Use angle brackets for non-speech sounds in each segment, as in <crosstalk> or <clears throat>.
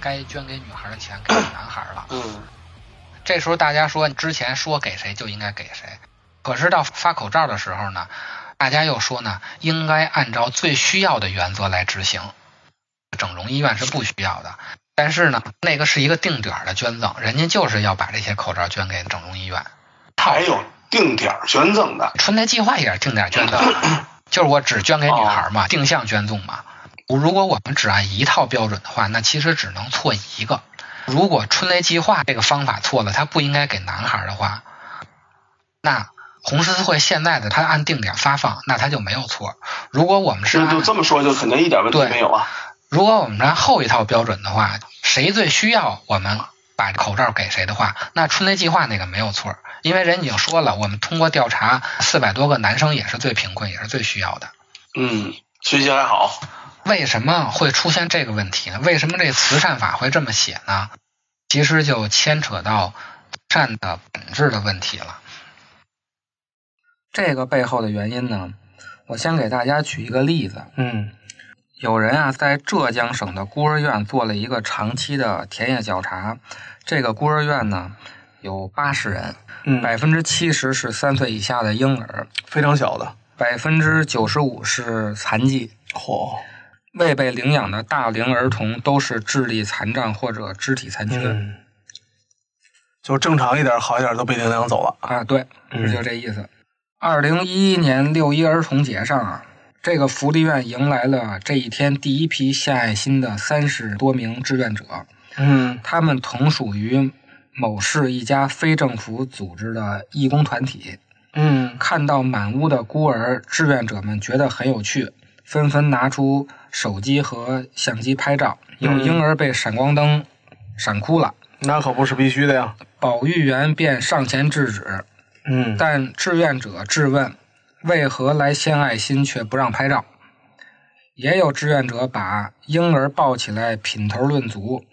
把该捐给女孩的钱给男孩了。嗯，这时候大家说之前说给谁就应该给谁，可是到发口罩的时候呢，大家又说呢应该按照最需要的原则来执行。整容医院是不需要的，但是呢，那个是一个定点的捐赠，人家就是要把这些口罩捐给整容医院。还有定点捐赠的，春节计划也是定点捐赠，<laughs> 就是我只捐给女孩嘛，定向捐赠嘛。如果我们只按一套标准的话，那其实只能错一个。如果春雷计划这个方法错了，它不应该给男孩的话，那红十字会现在的它按定点发放，那它就没有错。如果我们是就就这么说，就肯定一点问题对没有啊。如果我们按后一套标准的话，谁最需要我们把口罩给谁的话，那春雷计划那个没有错，因为人已经说了，我们通过调查，四百多个男生也是最贫困，也是最需要的。嗯，学习还好。为什么会出现这个问题呢？为什么这慈善法会这么写呢？其实就牵扯到善的本质的问题了。这个背后的原因呢，我先给大家举一个例子。嗯有人啊，在浙江省的孤儿院做了一个长期的田野调查。这个孤儿院呢，有八十人，嗯，百分之七十是三岁以下的婴儿，非常小的。百分之九十五是残疾。嚯、未被领养的大龄儿童都是智力残障或者肢体残缺。嗯，就正常一点、好一点都被领养走了。啊，对，就这意思。二零一一年六一儿童节上啊，这个福利院迎来了这一天第一批献爱心的三十多名志愿者，嗯他们同属于某市一家非政府组织的义工团体。嗯看到满屋的孤儿，志愿者们觉得很有趣，纷纷拿出手机和相机拍照。有嗯婴儿被闪光灯闪哭了，那可不是必须的呀。保育员便上前制止，嗯但志愿者质问为何来献爱心却不让拍照。也有志愿者把婴儿抱起来品头论足，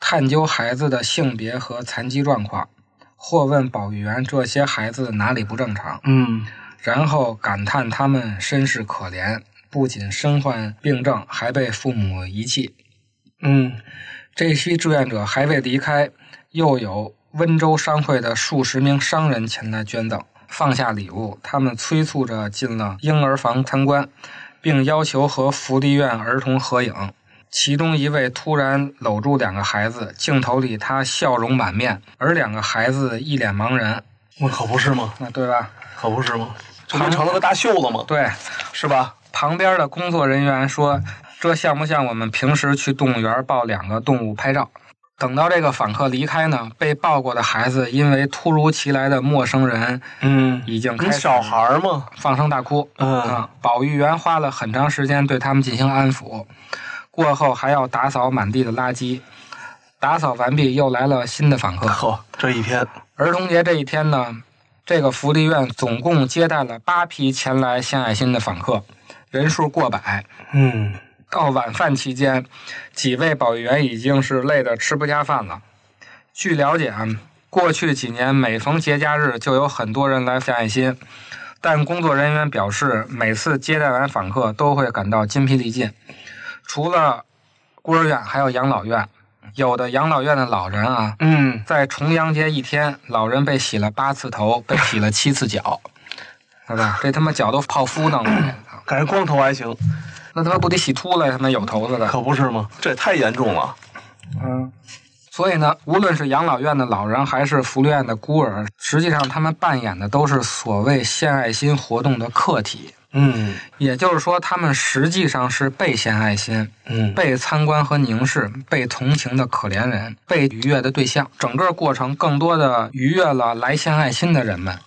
探究孩子的性别和残疾状况，或问保育员这些孩子哪里不正常。嗯然后感叹他们身世可怜，不仅身患病症，还被父母遗弃。嗯这批志愿者还未离开，又有温州商会的数十名商人前来捐赠，放下礼物，他们催促着进了婴儿房参观，并要求和福利院儿童合影。其中一位突然搂住两个孩子，镜头里他笑容满面，而两个孩子一脸茫然，那可不是吗？那对吧？可不是吗？这不成了个大秀子吗？对，是吧？旁边的工作人员说：“这像不像我们平时去动物园抱两个动物拍照？”等到这个访客离开呢，被抱过的孩子因为突如其来的陌生人嗯，已经开始小孩儿嘛。放声大哭。嗯啊，保育员花了很长时间对他们进行安抚，过后还要打扫满地的垃圾。打扫完毕，又来了新的访客。呵，这一天，儿童节这一天呢，这个福利院总共接待了八批前来献爱心的访客，人数过百。嗯到晚饭期间，几位保育员已经是累得吃不下饭了。据了解啊，过去几年每逢节假日就有很多人来献爱心，但工作人员表示，每次接待完访客都会感到筋疲力尽。除了孤儿院，还有养老院。有的养老院的老人啊，嗯，在重阳节一天，老人被洗了八次头，被洗了七次脚，对吧？这他妈脚都泡芙弄了，感觉光头还行，那他妈不得洗秃了？他妈有头子的，可不是吗？这也太严重了。嗯，所以呢，无论是养老院的老人，还是福利院的孤儿，实际上他们扮演的都是所谓献爱心活动的客体。嗯也就是说，他们实际上是被献爱心、嗯被参观和凝视、被同情的可怜人、被愉悦的对象。整个过程更多的愉悦了来献爱心的人们，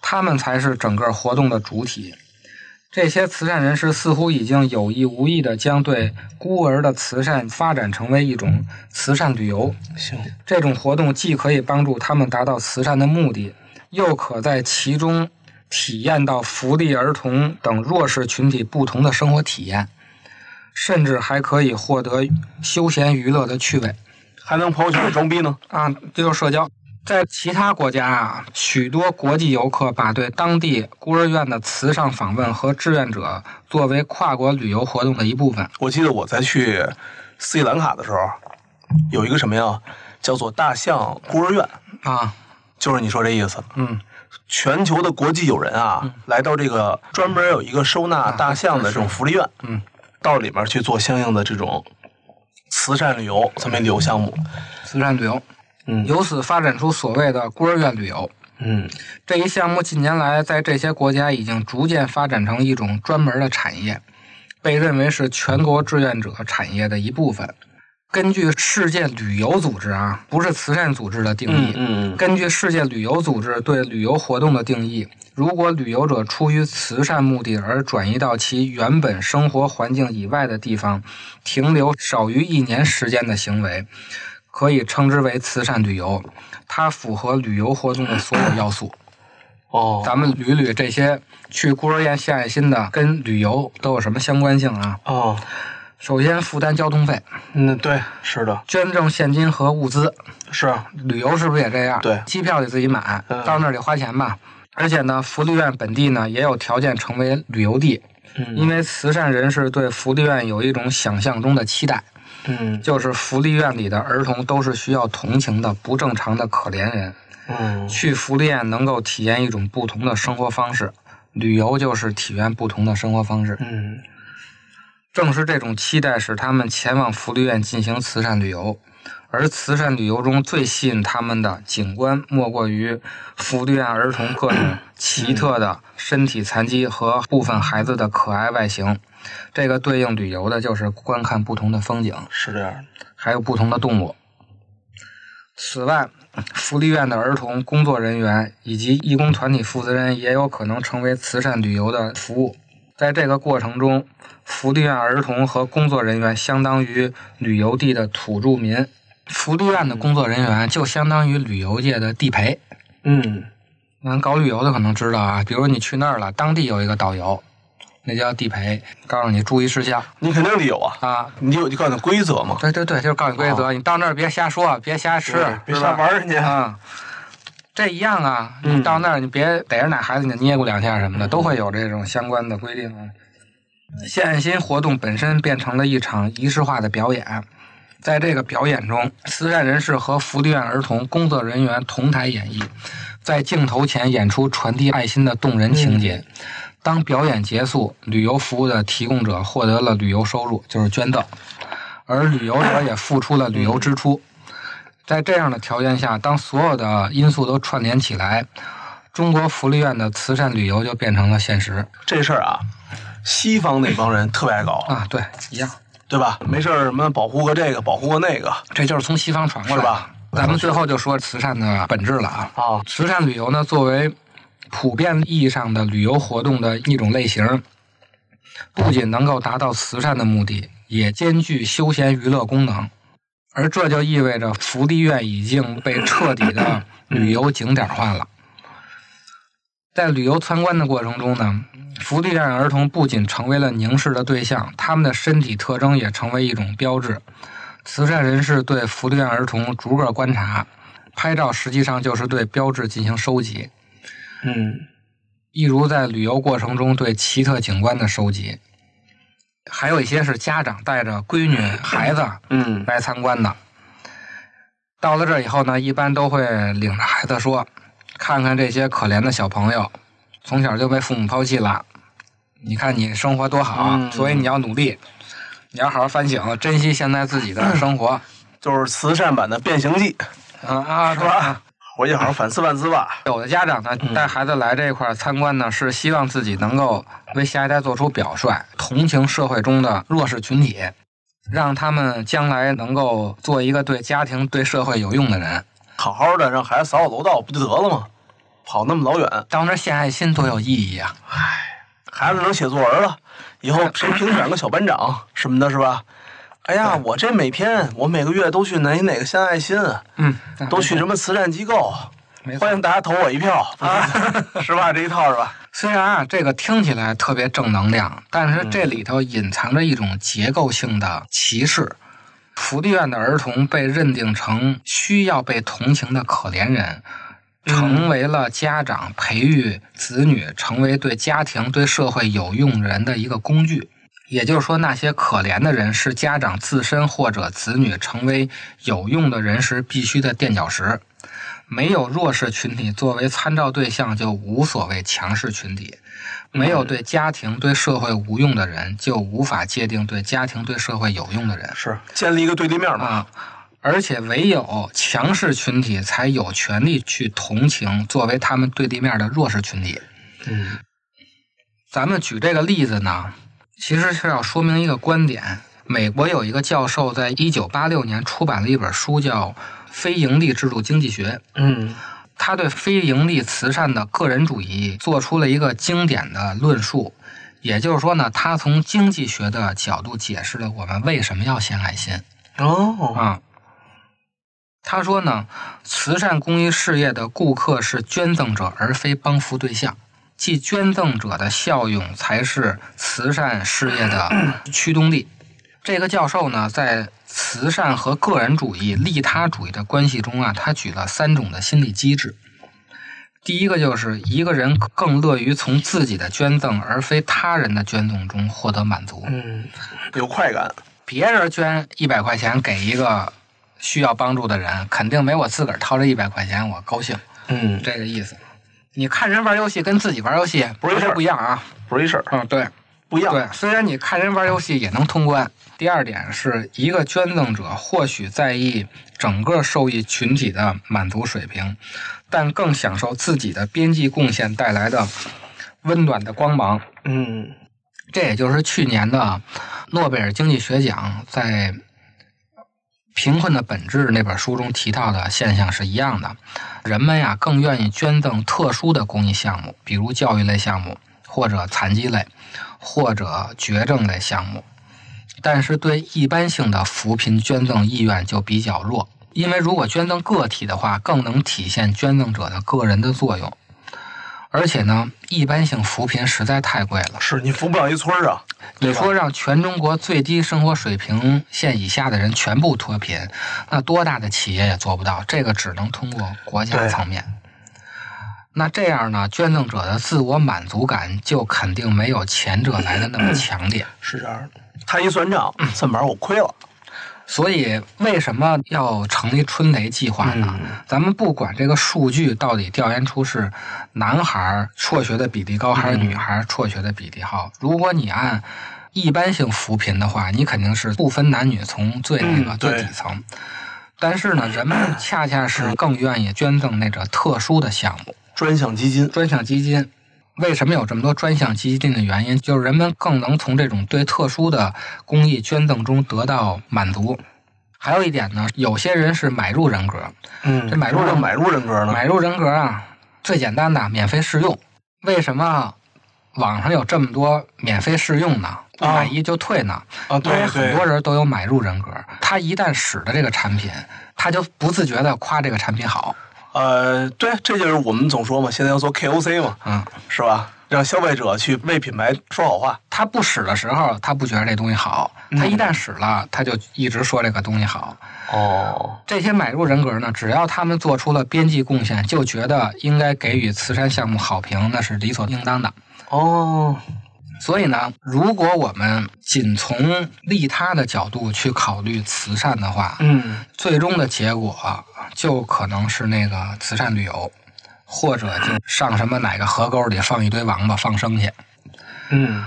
他们才是整个活动的主体。这些慈善人士似乎已经有意无意地将对孤儿的慈善发展成为一种慈善旅游。行，这种活动既可以帮助他们达到慈善的目的，又可在其中体验到福利儿童等弱势群体不同的生活体验，甚至还可以获得休闲娱乐的趣味还能朋友圈装逼呢。啊！这就是社交。在其他国家啊，许多国际游客把对当地孤儿院的慈善访问和志愿者作为跨国旅游活动的一部分。我记得我在去斯里兰卡的时候，有一个什么呀，叫做大象孤儿院，啊，就是你说这意思。嗯，全球的国际友人啊，来到这个专门有一个收纳大象的这种福利院，嗯，到里面去做相应的这种慈善旅游这么一旅游项目。慈善旅游，嗯由此发展出所谓的孤儿院旅游。嗯这一项目近年来在这些国家已经逐渐发展成一种专门的产业，被认为是全国志愿者产业的一部分。根据世界旅游组织啊，不是慈善组织的定义，嗯嗯根据世界旅游组织对旅游活动的定义，如果旅游者出于慈善目的而转移到其原本生活环境以外的地方，停留少于一年时间的行为，可以称之为慈善旅游。它符合旅游活动的所有要素。<coughs> 哦，咱们捋捋这些去孤儿院献爱心的跟旅游都有什么相关性啊？哦，首先，负担交通费，嗯，对，是的，捐赠现金和物资。是，旅游是不是也这样？对机票得自己买，嗯到那儿得花钱吧。而且呢，福利院本地呢也有条件成为旅游地，嗯因为慈善人士对福利院有一种想象中的期待，嗯就是福利院里的儿童都是需要同情的不正常的可怜人。嗯去福利院能够体验一种不同的生活方式，旅游就是体验不同的生活方式。嗯正是这种期待使他们前往福利院进行慈善旅游，而慈善旅游中最吸引他们的景观，莫过于福利院儿童各种 <coughs> 奇特的身体残疾和部分孩子的可爱外形。这个对应旅游的就是观看不同的风景，是这样的，还有不同的动物。此外，福利院的儿童工作人员以及义工团体负责人也有可能成为慈善旅游的服务。在这个过程中，福利院儿童和工作人员相当于旅游地的土著民，福利院的工作人员就相当于旅游界的地陪。嗯咱搞旅游的可能知道啊，比如你去那儿了，当地有一个导游，那叫地陪，告诉你注意事项你肯定得有啊，啊。你有就告诉你规则嘛，对对对，就是告诉你规则，你到那儿别瞎说，别瞎吃，别瞎玩人家，啊，这一样啊，嗯你到那儿你别逮着哪孩子你就捏咕两下什么的，都会有这种相关的规定啊。献爱心活动本身变成了一场仪式化的表演，在这个表演中，慈善人士和福利院儿童工作人员同台演绎，在镜头前演出传递爱心的动人情节。当表演结束，旅游服务的提供者获得了旅游收入，就是捐赠，而旅游者也付出了旅游支出。在这样的条件下，当所有的因素都串联起来，中国福利院的慈善旅游就变成了现实这事儿啊，西方那帮人特别爱搞，啊！对，一样，对吧？没事儿什么保护个这个，保护个那个这就是从西方传过来的吧？咱们最后就说慈善的本质了啊。啊，慈善旅游呢，作为普遍意义上的旅游活动的一种类型，不仅能够达到慈善的目的，也兼具休闲娱乐功能。而这就意味着福利院已经被彻底的 <coughs> 旅游景点化了。在旅游参观的过程中呢，福利院儿童不仅成为了凝视的对象，他们的身体特征也成为一种标志。慈善人士对福利院儿童逐个观察，拍照实际上就是对标志进行收集，嗯一如在旅游过程中对奇特景观的收集。还有一些是家长带着闺女、孩子嗯来参观的。到了这以后呢，一般都会领着孩子说：“看看这些可怜的小朋友，从小就被父母抛弃了，你看你生活多好，嗯所以你要努力，你要好好反省，珍惜现在自己的生活。就是慈善版的《变形记》，啊啊，是吧？回去好好反思反思吧。有的家长呢，带孩子来这块儿参观呢，是希望自己能够为下一代做出表率，同情社会中的弱势群体，让他们将来能够做一个对家庭、对社会有用的人。好好的让孩子扫扫楼道不就得了吗？跑那么老远，到那儿献爱心多有意义啊！孩子能写作文了，以后谁评选个小班长什么的，是吧？哎呀，我这每天我每个月都去哪哪个献爱心，嗯，都去什么慈善机构，欢迎大家投我一票啊，<laughs> 是吧？这一套是吧？虽然啊，这个听起来特别正能量，但是这里头隐藏着一种结构性的歧视。福利院的儿童被认定成需要被同情的可怜人，成为了家长培育子女成为对家庭、对社会有用人的一个工具。也就是说，那些可怜的人是家长自身或者子女成为有用的人时必须的垫脚石。没有弱势群体作为参照对象，就无所谓强势群体；没有对家庭、对社会无用的人，就无法界定对家庭、对社会有用的人。是建立一个对立面嘛？啊，而且唯有强势群体才有权利去同情作为他们对立面的弱势群体。嗯咱们举这个例子呢，其实是要说明一个观点。美国有一个教授在一九八六年出版了一本书，叫《非盈利制度经济学》。嗯他对非盈利慈善的个人主义做出了一个经典的论述。也就是说呢，他从经济学的角度解释了我们为什么要献爱心。哦啊。他说呢，慈善公益事业的顾客是捐赠者，而非帮扶对象。即捐赠者的效用才是慈善事业的驱动力。这个教授呢，在慈善和个人主义、利他主义的关系中啊，他举了三种的心理机制。第一个就是一个人更乐于从自己的捐赠而非他人的捐赠中获得满足。嗯，有快感。别人捐一百块钱给一个需要帮助的人，肯定没我自个儿掏这一百块钱我高兴，嗯，这个意思。你看人玩游戏跟自己玩游戏不是不一事儿不一样啊。不是一事儿，嗯，对不一样。对，虽然你看人玩游戏也能通关。第二点是一个捐赠者或许在意整个受益群体的满足水平，但更享受自己的边际贡献带来的温暖的光芒。嗯这也就是去年的诺贝尔经济学奖在《贫困的本质》那本书中提到的现象是一样的。人们呀更愿意捐赠特殊的公益项目，比如教育类项目，或者残疾类，或者绝症类项目。但是对一般性的扶贫捐赠意愿就比较弱，因为如果捐赠个体的话，更能体现捐赠者的个人的作用。而且呢，一般性扶贫实在太贵了。是你扶不了一村儿啊。你说让全中国最低生活水平线以下的人全部脱贫，那多大的企业也做不到。这个只能通过国家层面。那这样呢，捐赠者的自我满足感就肯定没有前者来的那么 <clears throat> 强烈。是这样的，他一算账，这玩意儿我亏了。所以，为什么要成立春雷计划呢？嗯咱们不管这个数据到底调研出是男孩辍学的比例高还是女孩辍学的比例高，如果你按一般性扶贫的话，你肯定是不分男女，从最那个最底层。但是呢，人们恰恰是更愿意捐赠那个特殊的项目。专项基金，专项基金。为什么有这么多专项基金的原因，就是人们更能从这种对特殊的公益捐赠中得到满足。还有一点呢，有些人是买入人格，嗯这买入人什么叫买入人格呢？买入人格啊，最简单的免费试用。为什么网上有这么多免费试用呢？不满意就退呢？啊，因为对对很多，人都有买入人格，他一旦使了这个产品，他就不自觉的夸这个产品好。呃，对，这就是我们总说嘛，现在要做 KOC 嘛，嗯，是吧？让消费者去为品牌说好话。他不使的时候，他不觉得这东西好；他一旦使了，他就一直说这个东西好。哦，这些买入人格呢，只要他们做出了边际贡献，就觉得应该给予慈善项目好评，那是理所应当的。哦，所以呢，如果我们仅从利他的角度去考虑慈善的话，嗯，最终的结果就可能是那个慈善旅游，或者就上什么哪个河沟里放一堆王八放生去。嗯，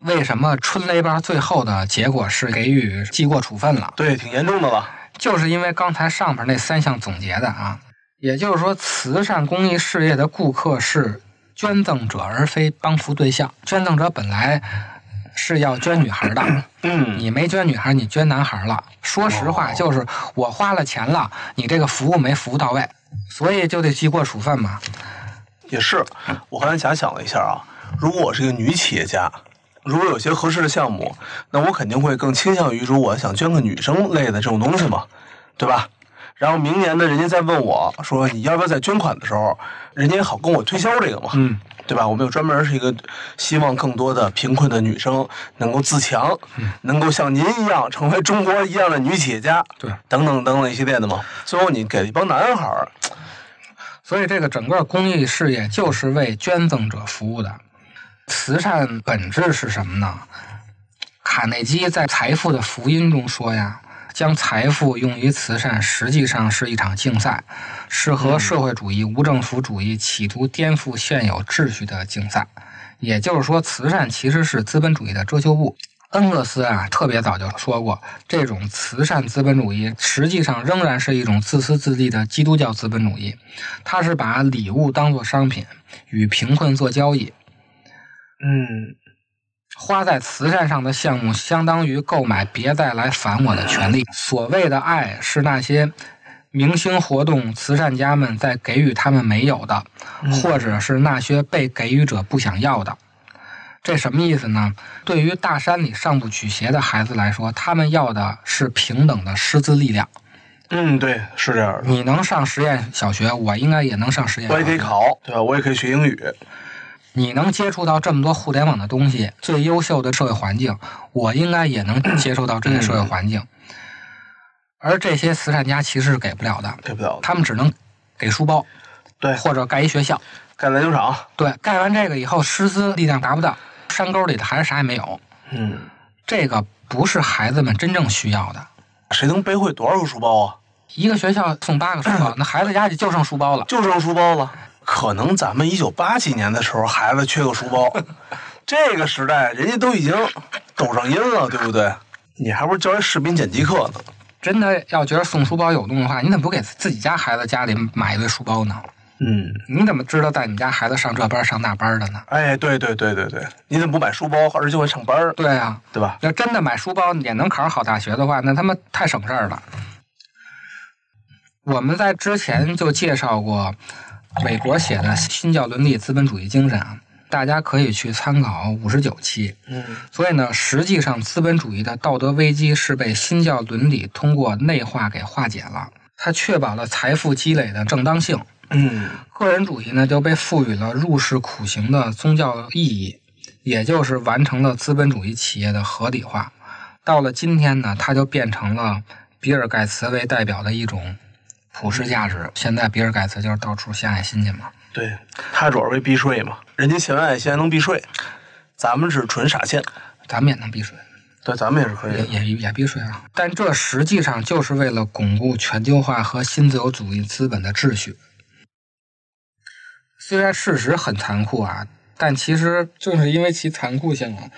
为什么春雷班最后的结果是给予记过处分了？对，挺严重的了。就是因为刚才上面那三项总结的啊，也就是说，慈善公益事业的顾客是捐赠者，而非帮扶对象。捐赠者本来是要捐女孩的，嗯，你没捐女孩，你捐男孩了。说实话，就是我花了钱了，你这个服务没服务到位，所以就得记过处分嘛。也是。我刚才假想了一下啊，如果我是一个女企业家，如果有些合适的项目，那我肯定会更倾向于，如果想捐个女生类的这种东西嘛，对吧？然后明年呢，人家再问我说你要不要再捐款的时候，人家也好跟我推销这个嘛，嗯，对吧？我们有专门是一个希望更多的贫困的女生能够自强，能够像您一样成为中国一样的女企业家，对，等等等等一系列的嘛。最后你给了一帮男孩儿，<tsk> 所以这个整个公益事业就是为捐赠者服务的。慈善本质是什么呢？卡内基在《财富的福音》中说呀，将财富用于慈善，实际上是一场竞赛，是和社会主义、无政府主义企图颠覆现有秩序的竞赛。也就是说，慈善其实是资本主义的遮羞布。恩格斯啊，特别早就说过，这种慈善资本主义实际上仍然是一种自私自利的基督教资本主义，它是把礼物当作商品，与贫困做交易。嗯，花在慈善上的项目，相当于购买别再来烦我的权利。所谓的爱，是那些明星活动慈善家们在给予他们没有的，或者是那些被给予者不想要的。这什么意思呢？对于大山里上不取鞋的孩子来说，他们要的是平等的师资力量。嗯，对，是这样的。你能上实验小学，我应该也能上实验。我也可以考，对吧？我也可以学英语。你能接触到这么多互联网的东西，最优秀的社会环境，我应该也能 <clears throat> 接受到这些社会环境。而这些慈善家其实是给不了的，给不了的。他们只能给书包，对，或者盖一学校。盖篮球场，对，盖完这个以后，师资力量达不到，山沟里的孩子啥也没有。嗯，这个不是孩子们真正需要的。谁能背会多少个书包啊？一个学校送八个书包，<clears throat> 那孩子家里就剩书包了。就剩书包了。可能咱们一九八几年的时候，孩子缺个书包，<laughs> 这个时代人家都已经抖上音了，对不对？你还不是教一视频剪辑课呢？真的要觉得送书包有用的话，你怎么不给自己家孩子家里买一个书包呢？嗯，你怎么知道带你们家孩子上这班上那班的呢？哎，对对对对对，你怎么不买书包，而且会上班儿，对啊，对吧？要真的买书包也能考上好大学的话，那他妈太省事儿了。我们在之前就介绍过韦伯写的《新教伦理资本主义精神》啊，大家可以去参考五十九期。嗯所以呢，实际上资本主义的道德危机是被新教伦理通过内化给化解了，它确保了财富积累的正当性。嗯个人主义呢，就被赋予了入世苦行的宗教意义，也就是完成了资本主义企业的合理化。到了今天呢，它就变成了比尔盖茨为代表的一种普世价值。现在比尔盖茨就是到处献爱心去嘛。对他主要是为避税嘛，人家献完爱心还能避税，咱们是纯傻献。咱们也能避税，对，咱们也是可以的。也也也避税啊。但这实际上就是为了巩固全球化和新自由主义资本的秩序。虽然事实很残酷啊，但其实正是因为其残酷性啊，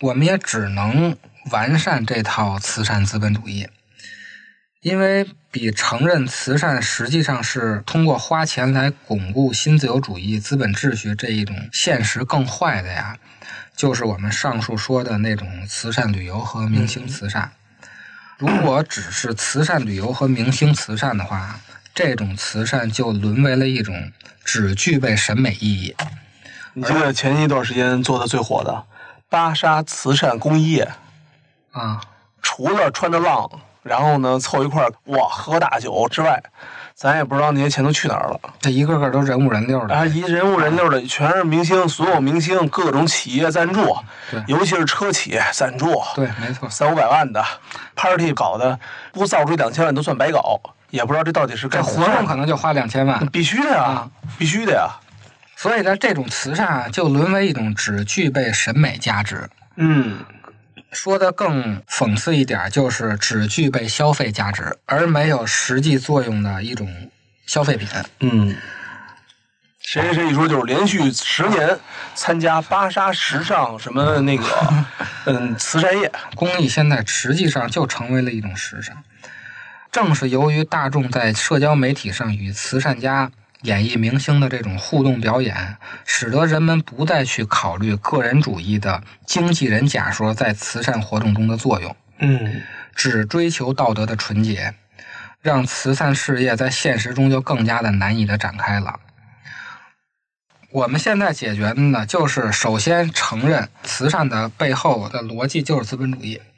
我们也只能完善这套慈善资本主义。因为比承认慈善实际上是通过花钱来巩固新自由主义资本秩序这一种现实更坏的呀，就是我们上述说的那种慈善旅游和明星慈善。如果只是慈善旅游和明星慈善的话，这种慈善就沦为了一种只具备审美意义。你记得前一段时间做的最火的巴沙慈善公益，啊，除了穿着浪，然后呢凑一块儿哇喝大酒之外，咱也不知道那些钱都去哪儿了。这一个个都人五人六的。啊，一人五人六的，全是明星，所有明星，各种企业赞助对，尤其是车企赞助，对，没错。三五百万的 party 搞的，不造出两千万都算白搞，也不知道这到底是这干活动可能就花两千万，必须的呀啊，必须的呀，所以呢，这种慈善啊，就沦为一种只具备审美价值。嗯，说的更讽刺一点，就是只具备消费价值，而没有实际作用的一种消费品。嗯，谁谁谁一说就是连续十年参加芭莎时尚什么那个 <laughs> 嗯慈善夜，公益现在实际上就成为了一种时尚。正是由于大众在社交媒体上与慈善家、演艺明星的这种互动表演，使得人们不再去考虑个人主义的经纪人假说在慈善活动中的作用，嗯只追求道德的纯洁，让慈善事业在现实中就更加的难以的展开了。我们现在解决的呢，就是首先承认慈善的背后的逻辑就是资本主义，嗯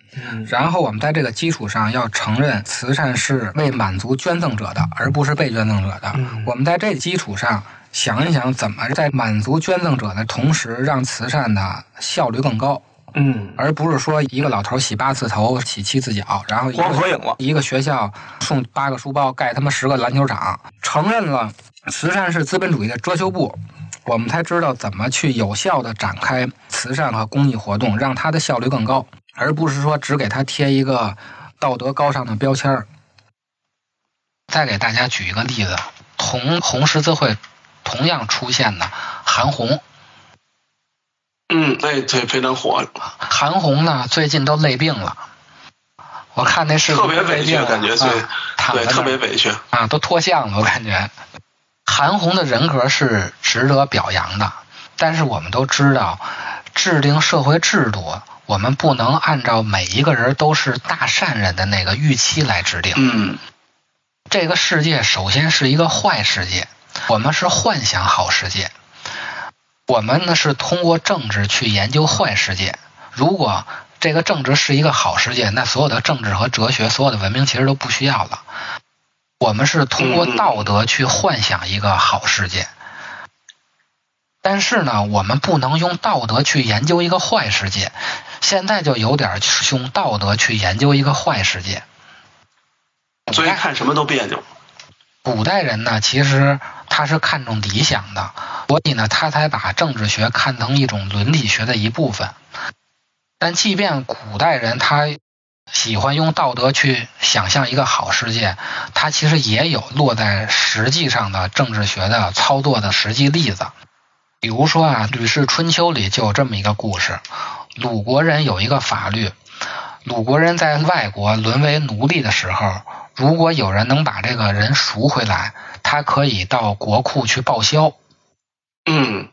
然后我们在这个基础上要承认慈善是为满足捐赠者的，而不是被捐赠者的。嗯。我们在这个基础上想一想，怎么在满足捐赠者的同时，让慈善的效率更高，嗯，而不是说一个老头洗八次头、洗七次脚，然后光合影了。一个学校送八个书包，盖他妈十个篮球场，承认了慈善是资本主义的遮羞布，我们才知道怎么去有效的展开慈善和公益活动，让它的效率更高，而不是说只给他贴一个道德高尚的标签儿。再给大家举一个例子，同红十字会同样出现的韩红，嗯，对对，非常火，韩红呢最近都累病了。我看那视频特别委屈，感觉对对，特别委屈。啊，都脱相了，我感觉。韩红的人格是值得表扬的，但是我们都知道，制定社会制度，我们不能按照每一个人都是大善人的那个预期来制定。嗯这个世界首先是一个坏世界，我们是幻想好世界。我们呢是通过政治去研究坏世界。如果这个政治是一个好世界，那所有的政治和哲学、所有的文明其实都不需要了。我们是通过道德去幻想一个好世界。但是呢，我们不能用道德去研究一个坏世界。现在就有点用道德去研究一个坏世界。所以看什么都别扭。古代人呢，其实他是看重理想的，所以呢，他才把政治学看成一种伦理学的一部分。但即便古代人他喜欢用道德去想象一个好世界，他其实也有落在实际上的政治学的操作的实际例子。比如说啊，《吕氏春秋》里就有这么一个故事：鲁国人有一个法律，鲁国人在外国沦为奴隶的时候，如果有人能把这个人赎回来，他可以到国库去报销。嗯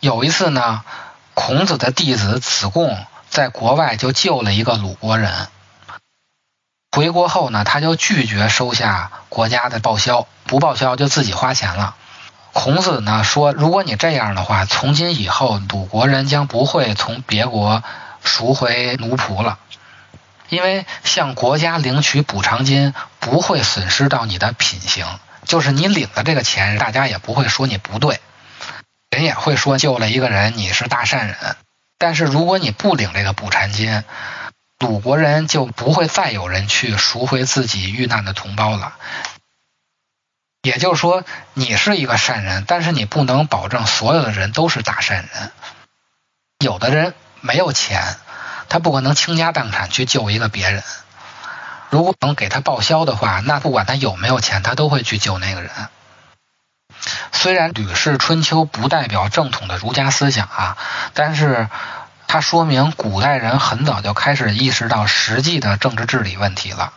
有一次呢，孔子的弟子子贡在国外就救了一个鲁国人，回国后呢，他就拒绝收下国家的报销，不报销就自己花钱了。孔子呢说，如果你这样的话，从今以后鲁国人将不会从别国赎回奴仆了。因为向国家领取补偿金不会损失到你的品行，就是你领了这个钱，大家也不会说你不对，人也会说救了一个人你是大善人。但是如果你不领这个补偿金，鲁国人就不会再有人去赎回自己遇难的同胞了。也就是说，你是一个善人，但是你不能保证所有的人都是大善人。有的人没有钱。他不可能倾家荡产去救一个别人。如果能给他报销的话，那不管他有没有钱，他都会去救那个人。虽然《吕氏春秋》不代表正统的儒家思想啊，但是它说明古代人很早就开始意识到实际的政治治理问题了。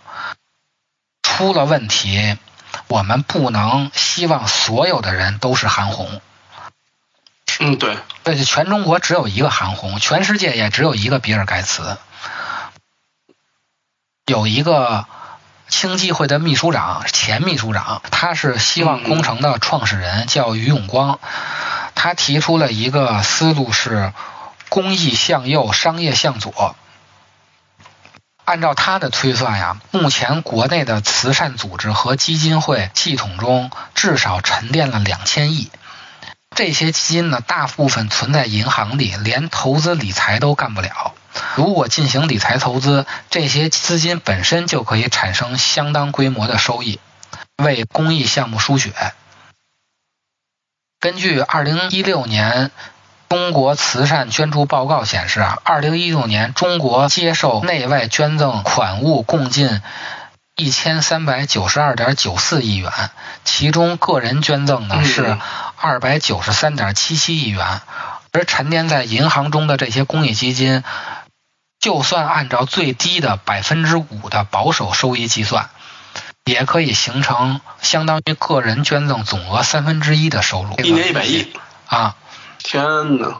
出了问题，我们不能希望所有的人都是韩红。嗯，对，而且全中国只有一个韩红，全世界也只有一个比尔盖茨。有一个青基会的秘书长，前秘书长，他是希望工程的创始人，叫于永光。他提出了一个思路是公益向右，商业向左。按照他的推算呀，目前国内的慈善组织和基金会系统中至少沉淀了两千亿。这些基金呢，大部分存在银行里，连投资理财都干不了。如果进行理财投资，这些资金本身就可以产生相当规模的收益，为公益项目输血。根据二零一六年中国慈善捐助报告显示啊，二零一六年中国接受内外捐赠款物共计一千三百九十二点九四亿元，其中个人捐赠呢是二百九十三点七七亿元，而沉淀在银行中的这些公益基金，就算按照最低的百分之五的保守收益计算，也可以形成相当于个人捐赠总额三分之一的收入，一年一百亿。啊！天哪！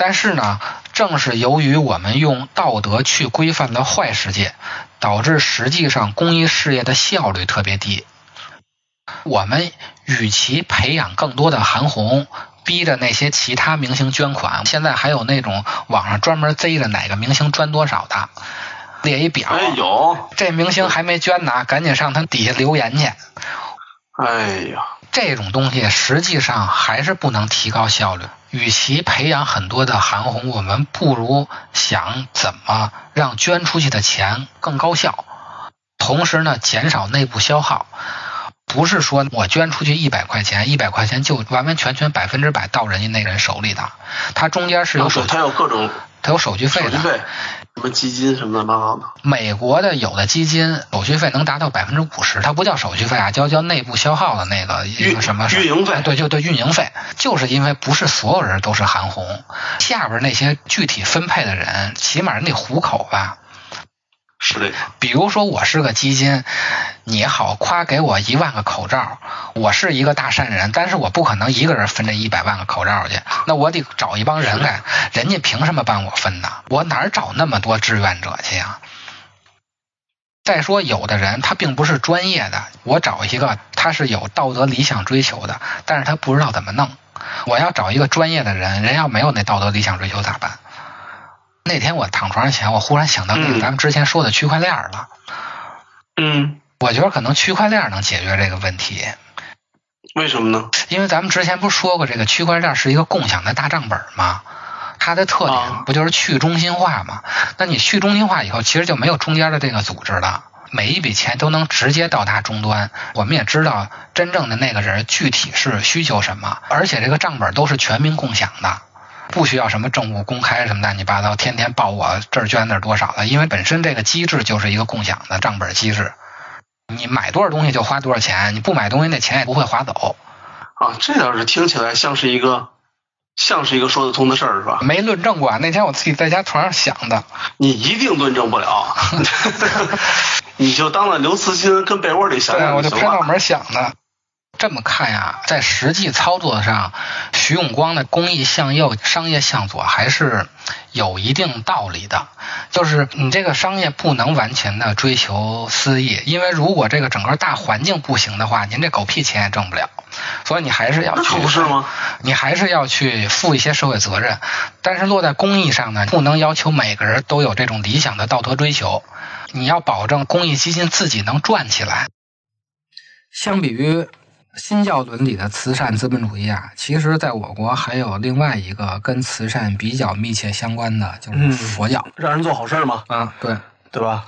但是呢，正是由于我们用道德去规范的坏世界，导致实际上公益事业的效率特别低。我们与其培养更多的韩红，逼着那些其他明星捐款，现在还有那种网上专门贼着哪个明星捐多少的，列一表。哎有，这明星还没捐呢，赶紧上他底下留言去。哎呀，这种东西实际上还是不能提高效率。与其培养很多的韩红，我们不如想怎么让捐出去的钱更高效，同时呢减少内部消耗。不是说我捐出去一百块钱，一百块钱就完完全全百分之百到人家那人手里的，它中间是有手，它有各种，它有手续费的，手续费，什么基金什么的，蛮好的。美国的有的基金手续费能达到百分之五十，它不叫手续费啊，叫叫内部消耗的那个一个什么运营费，对，就对运营费，就是因为不是所有人都是韩红，下边那些具体分配的人，起码人得糊口吧。是的，比如说我是个基金，你好夸给我一万个口罩，我是一个大善人，但是我不可能一个人分这一百万个口罩去，那我得找一帮人来，人家凭什么帮我分呢？我哪儿找那么多志愿者去呀？再说有的人他并不是专业的，我找一个他是有道德理想追求的，但是他不知道怎么弄，我要找一个专业的人，人要没有那道德理想追求咋办？那天我躺床上前，我忽然想到那个咱们之前说的区块链了。嗯，我觉得可能区块链能解决这个问题。为什么呢？因为咱们之前不是说过，这个区块链是一个共享的大账本吗？它的特点不就是去中心化吗？那你去中心化以后，其实就没有中间的这个组织了，每一笔钱都能直接到达终端。我们也知道真正的那个人具体是需求什么，而且这个账本都是全民共享的。不需要什么政务公开什么乱七八糟，天天报我这儿捐那儿多少了，因为本身这个机制就是一个共享的账本机制，你买多少东西就花多少钱，你不买东西那钱也不会划走。啊，这倒是听起来像是一个像是一个说得通的事儿，是吧？没论证过啊，那天我自己在家床上想的。你一定论证不了，<laughs> <laughs> 你就当了刘慈欣跟被窝里想想我就拍脑门想的。这么看呀，在实际操作上，徐永光的公益向右，商业向左还是有一定道理的。就是你这个商业不能完全的追求私益，因为如果这个整个大环境不行的话，您这狗屁钱也挣不了。所以你还是要去，不是吗？你还是要去负一些社会责任。但是落在公益上呢，不能要求每个人都有这种理想的道德追求。你要保证公益基金自己能赚起来。相比于。新教伦理的慈善资本主义啊，其实在我国还有另外一个跟慈善比较密切相关的，就是佛教，让人做好事嘛。啊，对，对吧？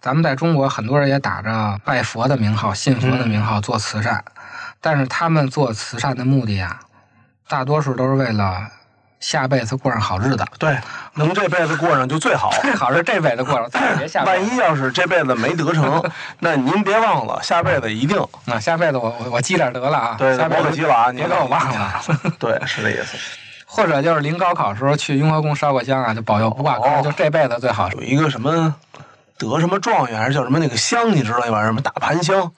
咱们在中国很多人也打着拜佛的名号、信佛的名号做慈善，但是他们做慈善的目的啊，大多数都是为了。下辈子过上好日子，对，能这辈子过上就最好。最好是这辈子过上，<laughs> 别下。万一要是这辈子没得成，<laughs> 那您别忘了，下辈子一定。那下辈子我我我积点得了啊。对，下辈子积了啊，别给我忘了。<laughs> 对，是这意思。或者就是临高考时候去雍和宫烧个香啊，就保佑不挂科，就这辈子最好。有一个什么得什么状元还是叫什么那个香，你知道那玩意儿吗？大盘香，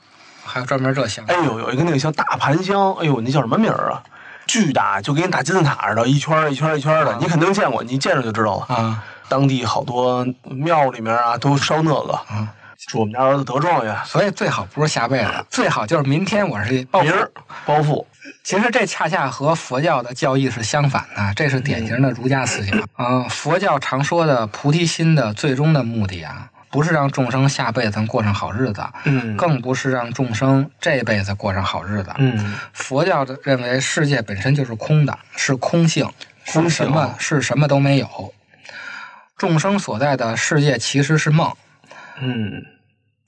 还有专门这香。哎呦，有一个那个叫大盘香，哎呦，那叫什么名儿啊？巨大，就跟打金字塔似的，一圈一圈一圈的，你肯定见过，你见着就知道了。啊，当地好多庙里面啊，都烧那个。啊，祝我们家儿子得状元。所以最好不是下辈子，最好就是明天我是暴富。暴富。其实这恰恰和佛教的教义是相反的，这是典型的儒家思想。嗯，佛教常说的菩提心的最终的目的啊。不是让众生下辈子过上好日子，嗯，更不是让众生这辈子过上好日子，嗯。佛教的认为世界本身就是空的，是空性，是什么？是什么都没有。众生所在的世界其实是梦，嗯。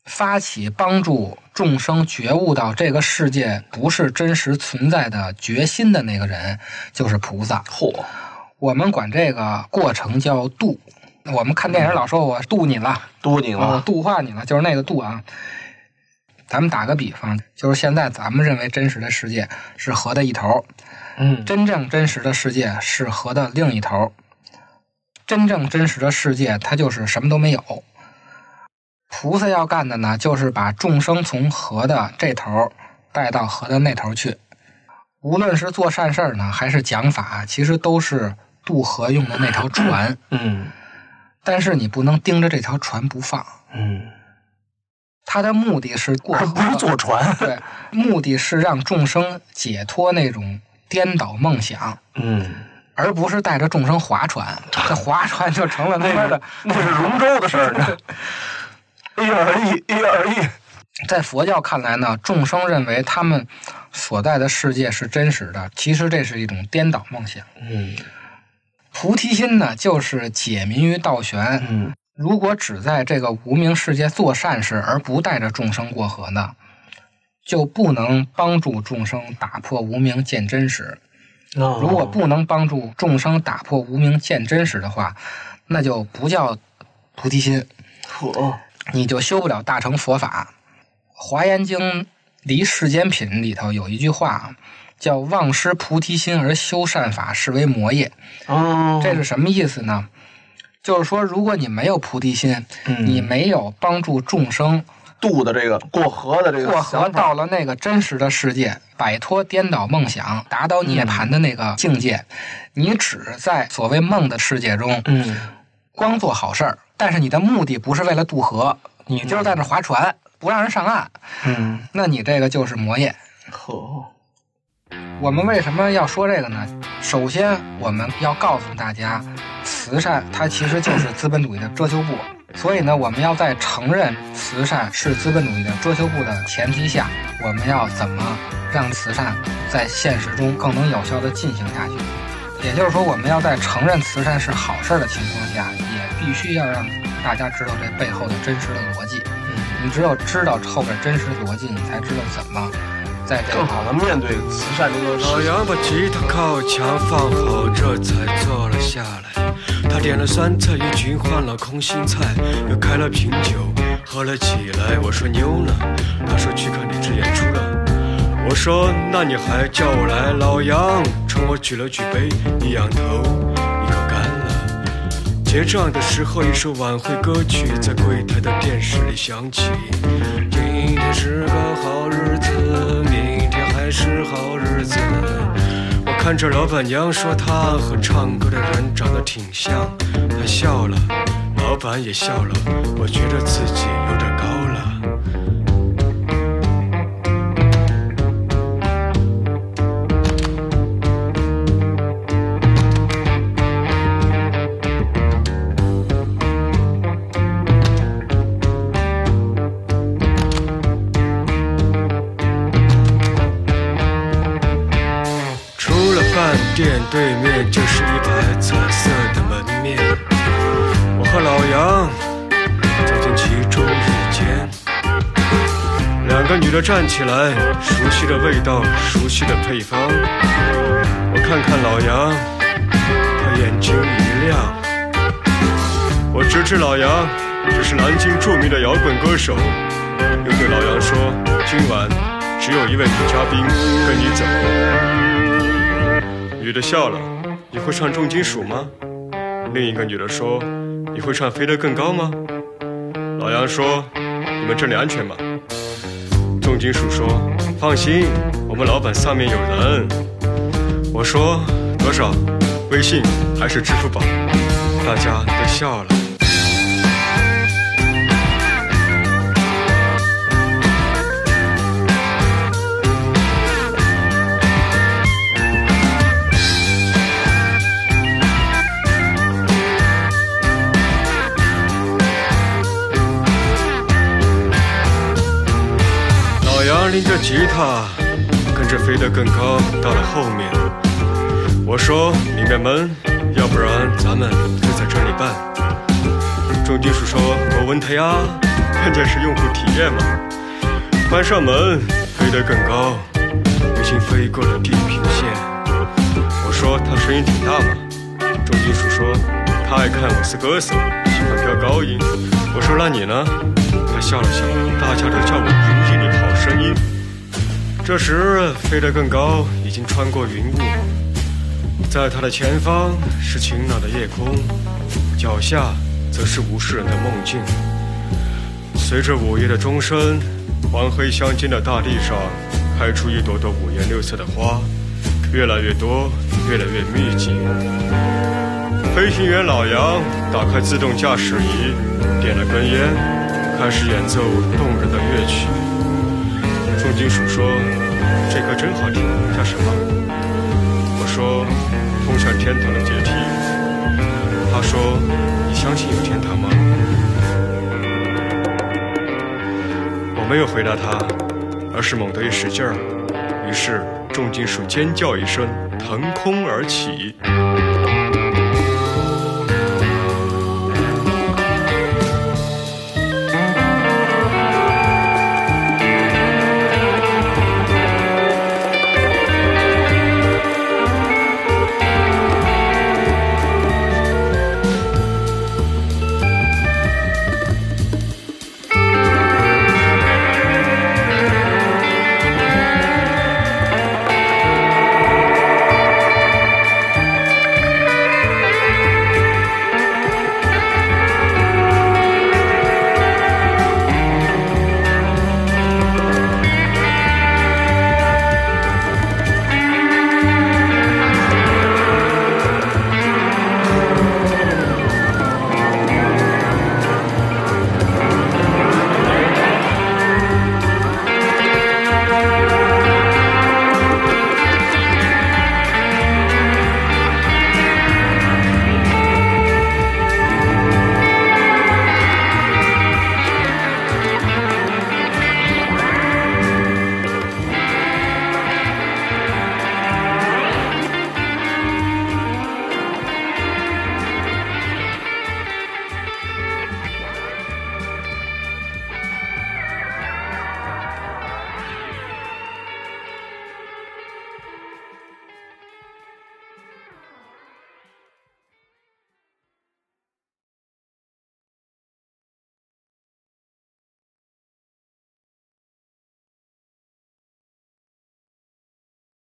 发起帮助众生觉悟到这个世界不是真实存在的决心的那个人，就是菩萨。嚯，我们管这个过程叫度。我们看电影老说我渡你了，渡你了，度化你了，就是那个渡啊。咱们打个比方，就是现在咱们认为真实的世界是河的一头，嗯，真正真实的世界是河的另一头。真正真实的世界，它就是什么都没有。菩萨要干的呢，就是把众生从河的这头带到河的那头去。无论是做善事儿呢，还是讲法，其实都是渡河用的那条船。嗯但是你不能盯着这条船不放，嗯，他的目的是过河，不是坐船。<laughs> 对，目的是让众生解脱那种颠倒梦想，嗯，而不是带着众生划船。这划船就成了他妈的。<laughs> 那是龙舟的事儿呢。<laughs> 一而一，一而一。在佛教看来呢，众生认为他们所在的世界是真实的，其实这是一种颠倒梦想。嗯菩提心呢，就是解民于道玄。嗯如果只在这个无名世界做善事，而不带着众生过河呢，就不能帮助众生打破无名见真实。如果不能帮助众生打破无名见真实的话，那就不叫菩提心，哦，你就修不了大乘佛法。《华严经·离世间品》里头有一句话啊，叫“忘失菩提心而修善法，是为魔业”。哦，这是什么意思呢？就是说，如果你没有菩提心，嗯你没有帮助众生渡的这个过河的这个过河到了那个真实的世界，摆脱颠倒梦想，达到涅槃的那个境界，你只在所谓梦的世界中，嗯光做好事儿，但是你的目的不是为了渡河，你就是在那划船，不让人上岸，嗯，那你这个就是魔业。呵，我们为什么要说这个呢？首先，我们要告诉大家，慈善它其实就是资本主义的遮羞布。所以呢，我们要在承认慈善是资本主义的遮羞布的前提下，我们要怎么让慈善在现实中更能有效地进行下去？也就是说，我们要在承认慈善是好事儿的情况下，也必须要让大家知道这背后的真实的逻辑。嗯你只有知道后边真实逻辑，你才知道怎么在更好的面对慈善这个老事情。杨把吉他靠墙放好，这才坐了下来。他点了酸菜鱼菌，换了空心菜，又开了瓶酒，喝了起来。我说妞呢？他说去看励志演出了。我说那你还叫我来？老杨冲我举了举杯，一仰头，一口干了。结账的时候，一首晚会歌曲在柜台的电视里响起。今天是个好日子，是好日子。我看着老板娘说她和唱歌的人长得挺像，她笑了，老板也笑了，我觉得自己店对面就是一排彩色的门面。我和老杨走进其中一间，两个女的站起来，熟悉的味道，熟悉的配方。我看看老杨，他眼睛一亮。我直指老杨，这是南京著名的摇滚歌手。又对老杨说，今晚只有一位女嘉宾跟你走。女的笑了，你会唱重金属吗？另一个女的说，你会唱飞得更高吗？老杨说，你们这里安全吗？重金属说，放心，我们老板上面有人。我说多少？微信还是支付宝？大家都笑了。拎着吉他，跟着飞得更高，到了后面。我说里面闷，要不然咱们就在这里办。重金属说：“我问他呀，关键是用户体验嘛。”关上门，飞得更高，已经飞过了地平线。我说他声音挺大嘛。重金属说他爱看我是歌手，喜欢飙高音。我说那你呢？他笑了笑，大家都叫我声音。这时飞得更高，已经穿过云雾，在它的前方是晴朗的夜空，脚下则是无数人的梦境。随着午夜的钟声，黄黑相间的大地上开出一朵朵五颜六色的花，越来越多，越来越密集。飞行员老杨打开自动驾驶仪，点了根烟，开始演奏动人的乐曲。重金属说：“这歌真好听，叫什么？”我说：“通向天堂的阶梯。”他说：“你相信有天堂吗？”我没有回答他，而是猛地一使劲儿，于是重金属尖叫一声，腾空而起。